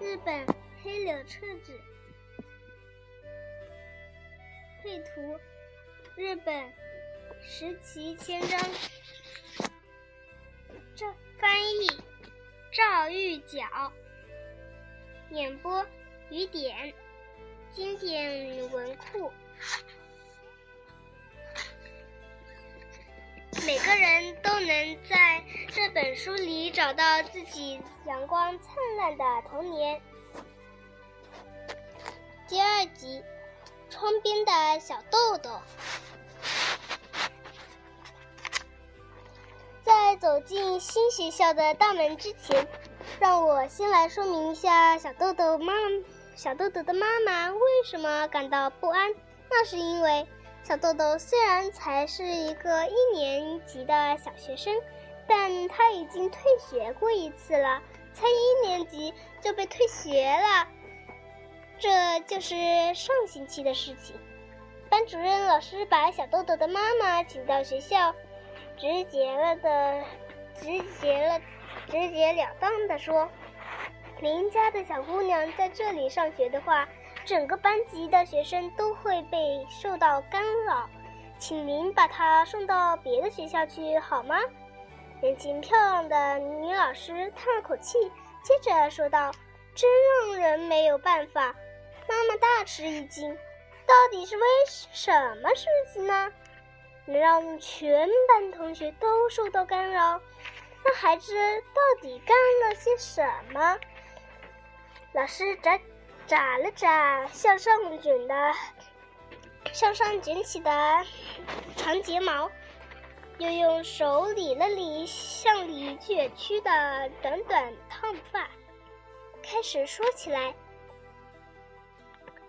日本黑柳彻子，绘图日本石崎千章，这翻译赵玉角，演播雨点，经典文库。每个人都能在这本书里找到自己阳光灿烂的童年。第二集，窗边的小豆豆。在走进新学校的大门之前，让我先来说明一下小豆豆妈小豆豆的妈妈为什么感到不安。那是因为。小豆豆虽然才是一个一年级的小学生，但他已经退学过一次了，才一年级就被退学了。这就是上星期的事情。班主任老师把小豆豆的妈妈请到学校，直截了的、直截了、直截了当的说：“邻家的小姑娘在这里上学的话。”整个班级的学生都会被受到干扰，请您把他送到别的学校去好吗？年轻漂亮的女老师叹了口气，接着说道：“真让人没有办法。”妈妈大吃一惊：“到底是为什么事情呢？能让全班同学都受到干扰？那孩子到底干了些什么？”老师眨。眨了眨向上卷的、向上卷起的长睫毛，又用手理了理向里卷曲的短短烫发，开始说起来。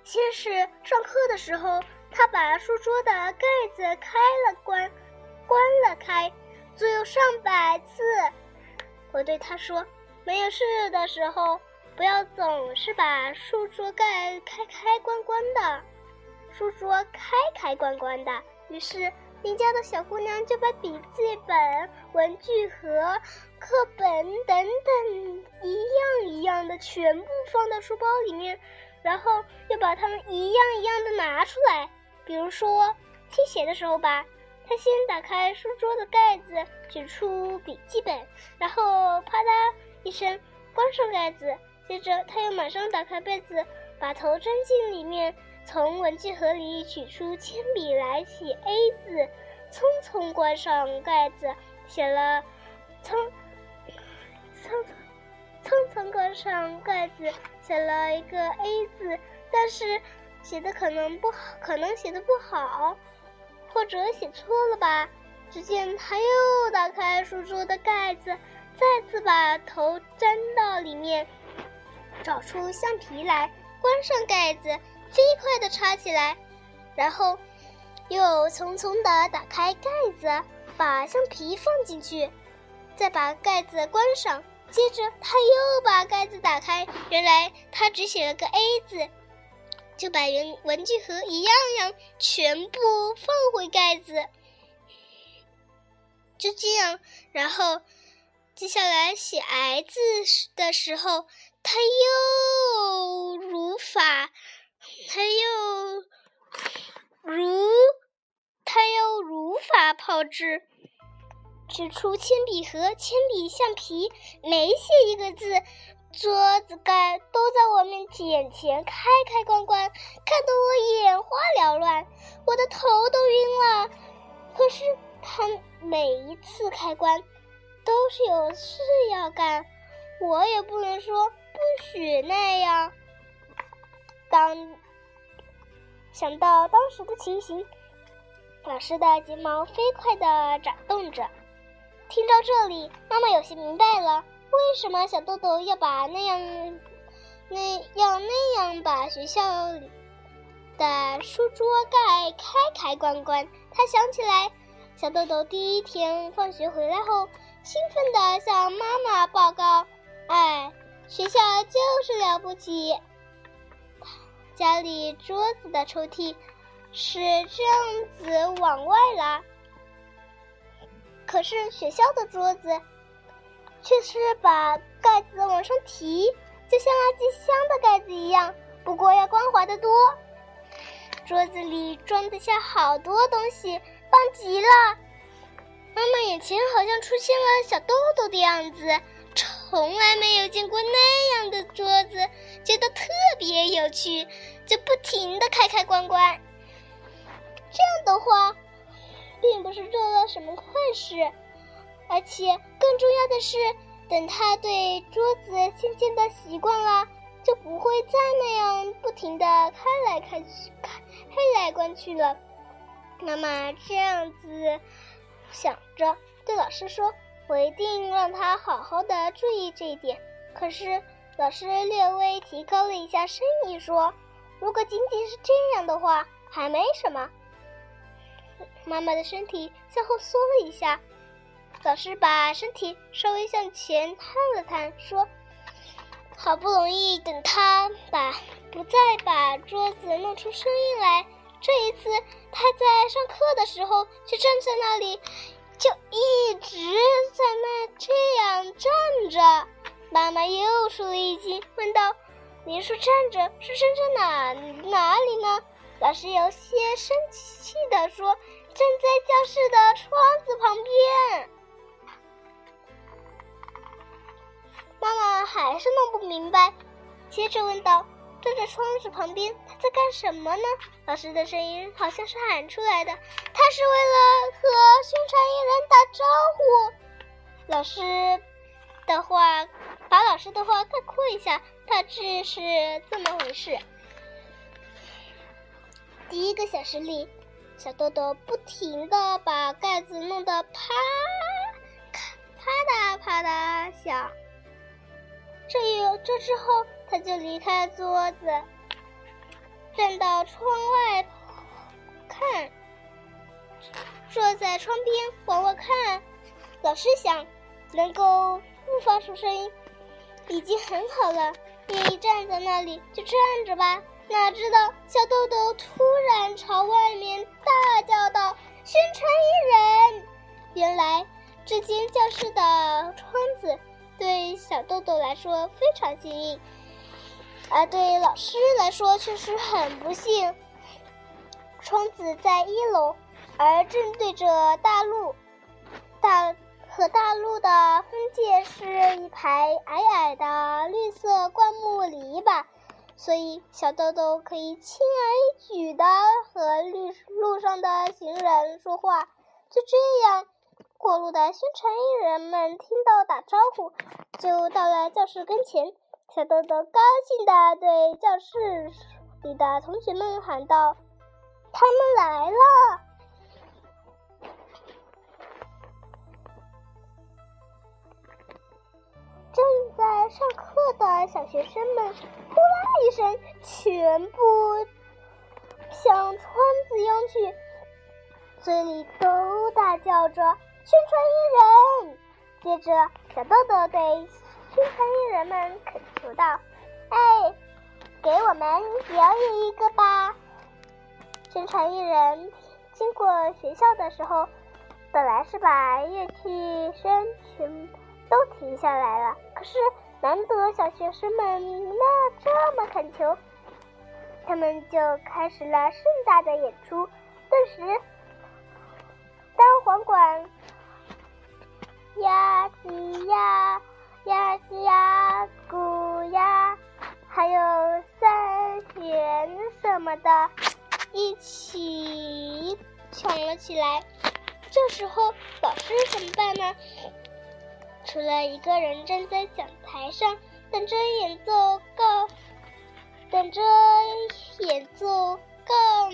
先是上课的时候，他把书桌的盖子开了关，关了开，足有上百次。我对他说：“没有事的时候。”不要总是把书桌盖开开关关的，书桌开开关关的。于是邻家的小姑娘就把笔记本、文具盒、课本等等一样一样的全部放到书包里面，然后又把它们一样一样的拿出来。比如说听写的时候吧，她先打开书桌的盖子，取出笔记本，然后啪嗒一声关上盖子。接着，他又马上打开被子，把头钻进里面，从文具盒里取出铅笔来写 A 字，匆匆关上盖子，写了匆匆匆匆关上盖子，写了一个 A 字，但是写的可能不好，可能写的不好，或者写错了吧。只见他又打开书桌的盖子，再次把头钻到里面。找出橡皮来，关上盖子，飞快地插起来，然后又匆匆地打开盖子，把橡皮放进去，再把盖子关上。接着他又把盖子打开，原来他只写了个 A 字，就把文文具盒一样样全部放回盖子。就这样，然后接下来写 S 的时候。他又如法，他又如他又如法炮制，取出铅笔盒、铅笔、橡皮，每写一个字，桌子盖都在我面前前开开关关，看得我眼花缭乱，我的头都晕了。可是他每一次开关都是有事要干，我也不能说。不许那样！当想到当时的情形，老师的睫毛飞快地眨动着。听到这里，妈妈有些明白了，为什么小豆豆要把那样那要那样把学校里的书桌盖开开关关。他想起来，小豆豆第一天放学回来后，兴奋地向妈妈报告：“哎。”学校就是了不起。家里桌子的抽屉是这样子往外拉，可是学校的桌子却是把盖子往上提，就像垃圾箱的盖子一样，不过要光滑得多。桌子里装得下好多东西，棒极了。妈妈眼前好像出现了小豆豆的样子，从来没有见过那样的桌子，觉得特别有趣，就不停的开开关关。这样的话，并不是做了什么坏事，而且更重要的是，等他对桌子渐渐的习惯了，就不会再那样不停的开来开去、开开来关去了。妈妈这样子想着，对老师说：“我一定让他好好的注意这一点。”可是老师略微提高了一下声音说：“如果仅仅是这样的话，还没什么。”妈妈的身体向后缩了一下，老师把身体稍微向前探了探，说：“好不容易等他把不再把桌子弄出声音来，这一次他在上课的时候却站在那里，就一直在那这样站着。”妈妈又出了一惊，问道：“您说站着是站在哪哪里呢？”老师有些生气地说。站在教室的窗子旁边，妈妈还是弄不明白，接着问道：“站在窗子旁边，在干什么呢？”老师的声音好像是喊出来的：“他是为了和宣传艺人打招呼。”老师的话把老师的话概括一下，大致是这么回事：第一个小时里。小豆豆不停地把盖子弄得啪啪嗒啪嗒响。这有这之后，他就离开桌子，站到窗外看，坐在窗边往外看。老师想，能够不发出声音已经很好了。愿意站在那里就站着吧。哪知道小豆豆突然朝外面大叫道：“宣传艺人！”原来这间教室的窗子对小豆豆来说非常幸运，而对老师来说却是很不幸。窗子在一楼，而正对着大路，大和大路的分界是一排矮矮的绿色灌木篱笆。所以，小豆豆可以轻而易举地和绿路上的行人说话。就这样，过路的宣传艺人们听到打招呼，就到了教室跟前。小豆豆高兴地对教室里的同学们喊道：“他们来了！”正在上课的小学生们，呼啦一声，全部向窗子拥去，嘴里都大叫着“宣传一人”。接着，小豆豆对宣传艺人们恳求道：“哎，给我们表演一个吧！”宣传艺人经过学校的时候，本来是把乐器声全。都停下来了。可是难得小学生们那这么恳求，他们就开始了盛大的演出。顿时，单簧管呀叽呀呀叽呀鼓呀，还有三弦什么的，一起响了起来。这时候，老师怎么办呢？除了一个人站在讲台上等着演奏告，等着演奏告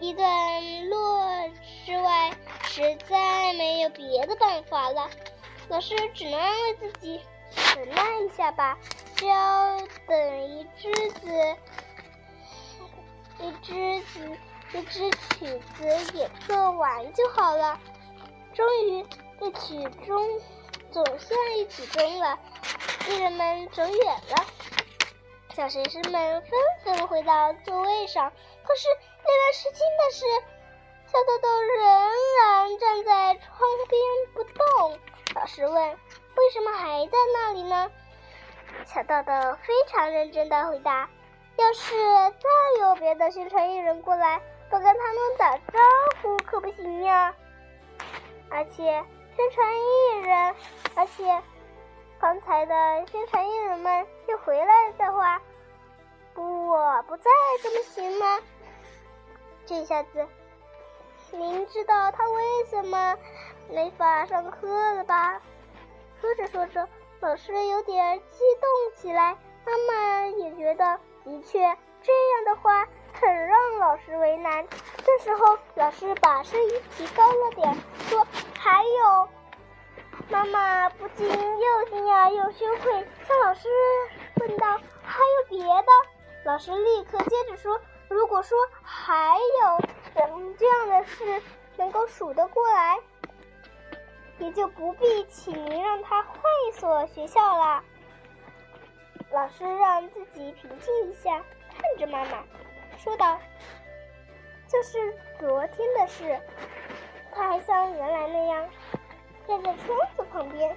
一段落之外，实在没有别的办法了。可是只能安慰自己：忍耐一下吧，只要等一支子、一支子、一支曲子演奏完就好了。终于。一曲终，总算一曲终了。艺人们走远了，小学生们纷纷回到座位上。可是令人吃惊的是，小豆豆仍然站在窗边不动。老师问：“为什么还在那里呢？”小豆豆非常认真的回答：“要是再有别的宣传艺人过来，不跟他们打招呼可不行呀。而且宣传艺人，而且刚才的宣传艺人们又回来的话，我不在，怎么行吗？这下子，您知道他为什么没法上课了吧？”说着说着。老师有点激动起来，妈妈也觉得的确这样的话很让老师为难。这时候，老师把声音提高了点，说：“还有。”妈妈不禁又惊讶又羞愧，向老师问道：“还有别的？”老师立刻接着说：“如果说还有人这样的事能够数得过来。”也就不必请您让他换一所学校了。老师让自己平静一下，看着妈妈，说道：“就是昨天的事。”他还像原来那样站在窗子旁边。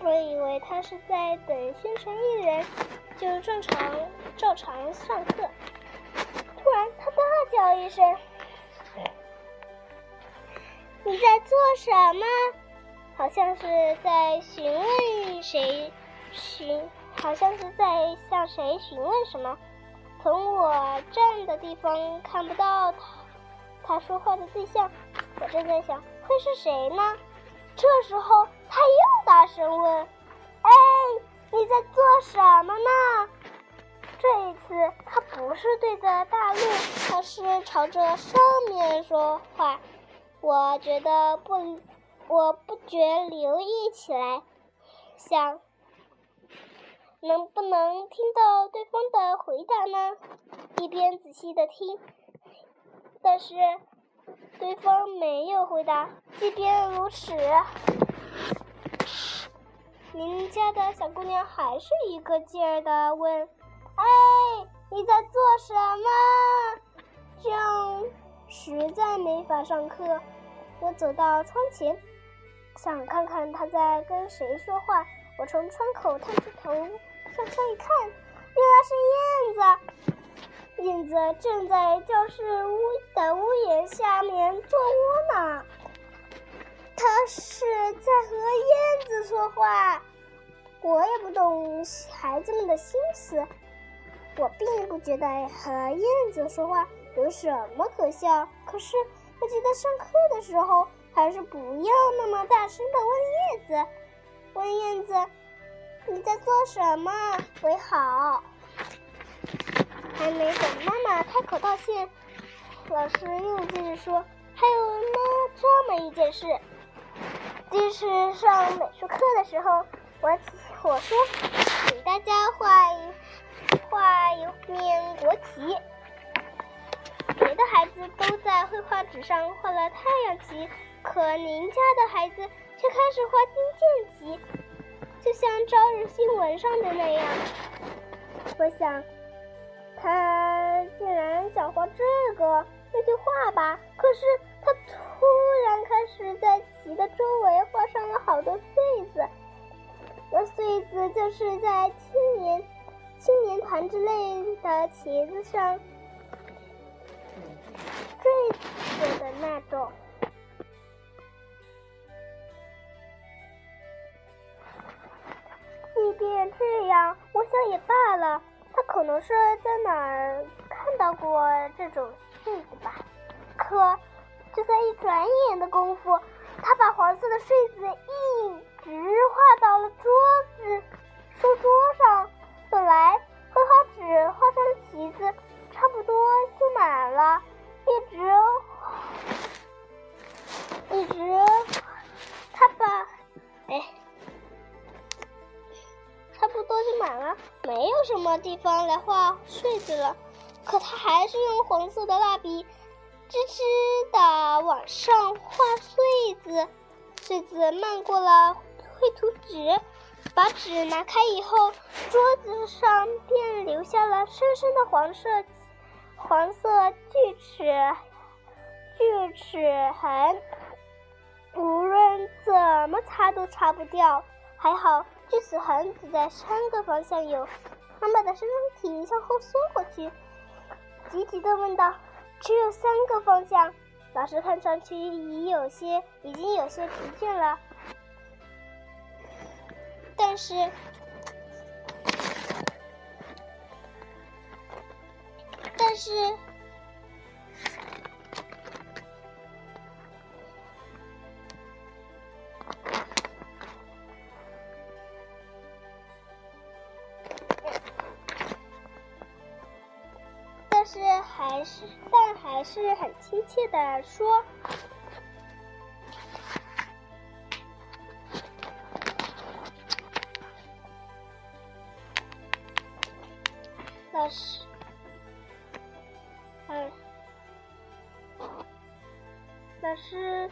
我以为他是在等宣传艺人，就正常照常上课。突然，他大叫一声：“你在做什么？”好像是在询问谁，询好像是在向谁询问什么。从我站的地方看不到他，他说话的对象。我正在想会是谁呢？这时候他又大声问：“哎，你在做什么呢？”这一次他不是对着大陆，他是朝着上面说话。我觉得不。我不觉留意起来，想能不能听到对方的回答呢？一边仔细的听，但是对方没有回答。即便如此，邻家的小姑娘还是一个劲儿的问：“哎，你在做什么？”这样实在没法上课。我走到窗前。想看看他在跟谁说话，我从窗口探出头向上一看，原来是燕子。燕子正在教室屋的屋檐下面做窝呢。他是在和燕子说话。我也不懂孩子们的心思，我并不觉得和燕子说话有什么可笑。可是我记得上课的时候。还是不要那么大声的问叶子，问燕子，你在做什么为好？还没等妈妈开口道谢，老师又接着说，还有呢这么一件事，就是上美术课的时候，我我说，请大家画一画一面国旗，别的孩子都在绘画纸上画了太阳旗。可您家的孩子却开始画金剑旗，就像朝日新闻上的那样。我想，他竟然想画这个，那就画吧。可是他突然开始在旗的周围画上了好多穗子，那穗子就是在青年青年团之类的旗子上坠着的那种。即便这样，我想也罢了。他可能是在哪儿看到过这种穗子吧。可就在一转眼的功夫，他把黄色的穗子一直画到了桌子、书桌上。本来绘画纸画上的旗子差不多就满了，一直一直，他把哎。不多就满了，没有什么地方来画穗子了。可他还是用黄色的蜡笔，吱吱的往上画穗子。穗子漫过了绘图纸，把纸拿开以后，桌子上便留下了深深的黄色黄色锯齿锯齿痕，无论怎么擦都擦不掉。还好。锯齿痕只在三个方向有。妈妈的身体向后缩过去，急急地问道：“只有三个方向？”老师看上去已有些，已经有些疲倦了，但是，但。是是，但还是很亲切的说：“老师，嗯，老师。”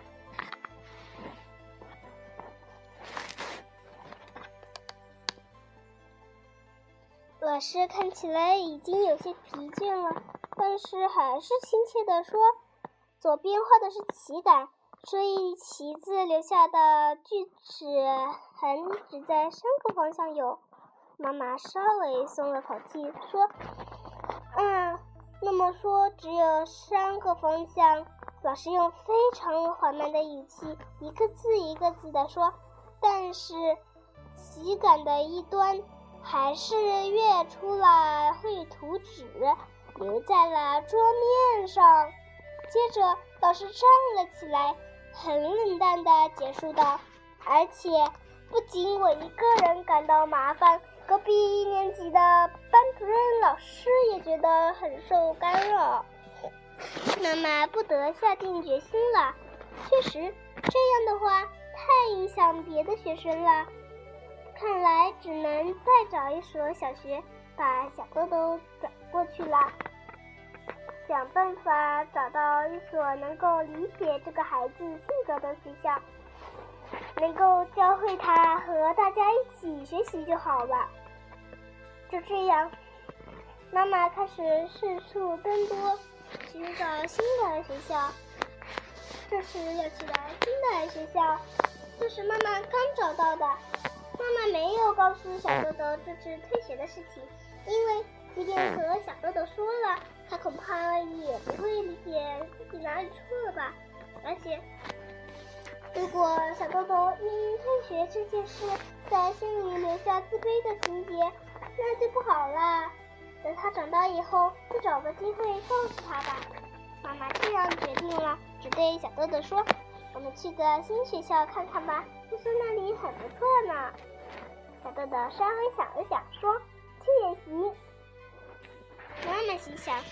老师看起来已经有些疲倦了，但是还是亲切地说：“左边画的是旗杆，所以‘旗’字留下的锯齿痕只在三个方向有。”妈妈稍微松了口气，说：“嗯，那么说只有三个方向。”老师用非常缓慢的语气，一个字一个字地说：“但是旗杆的一端。”还是跃出了绘图纸，留在了桌面上。接着，老师站了起来，很冷淡地结束道：“而且，不仅我一个人感到麻烦，隔壁一年级的班主任老师也觉得很受干扰。妈妈不得下定决心了。确实，这样的话太影响别的学生了。”看来只能再找一所小学，把小豆豆转过去了。想办法找到一所能够理解这个孩子性格的学校，能够教会他和大家一起学习就好了。就这样，妈妈开始四处奔波，寻找新的学校。这时要去了新的学校，这是妈妈刚找到的。妈妈没有告诉小豆豆这次退学的事情，因为即便和小豆豆说了，他恐怕也不会理解自己哪里错了吧。而且，如果小豆豆因退学这件事在心里留下自卑的情节，那就不好了。等他长大以后，就找个机会告诉他吧。妈妈这样决定了，只对小豆豆说：“我们去个新学校看看吧，听说那里很不错呢。”小豆豆稍微想了想，说：“去也行。”妈妈心想：“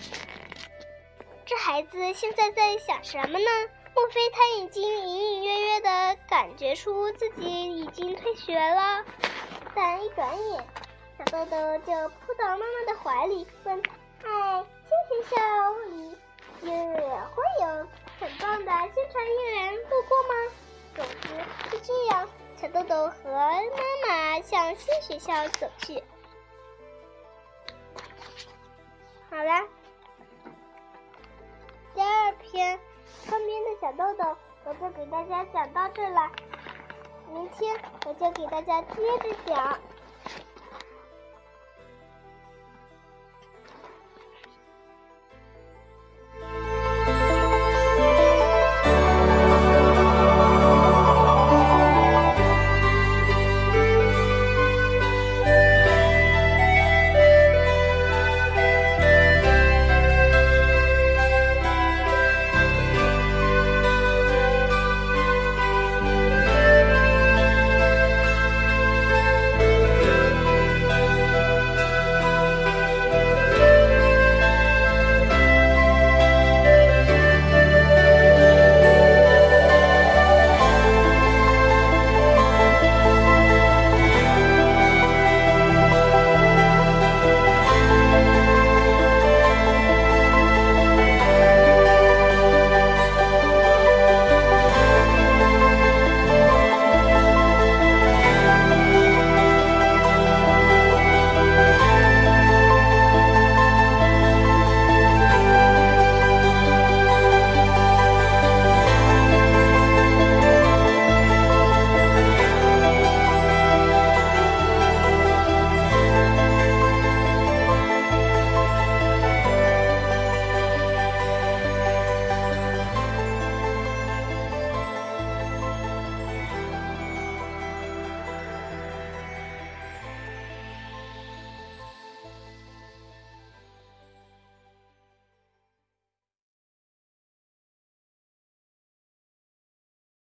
这孩子现在在想什么呢？莫非他已经隐隐约约的感觉出自己已经退学了？”但一转眼，小豆豆就扑到妈妈的怀里，问：“哎，新学校里也会有很棒的宣传人员路过吗？”总之是这样。小豆豆和妈妈向新学校走去。好啦，第二篇窗边的小豆豆我就给大家讲到这了。明天我就给大家接着讲。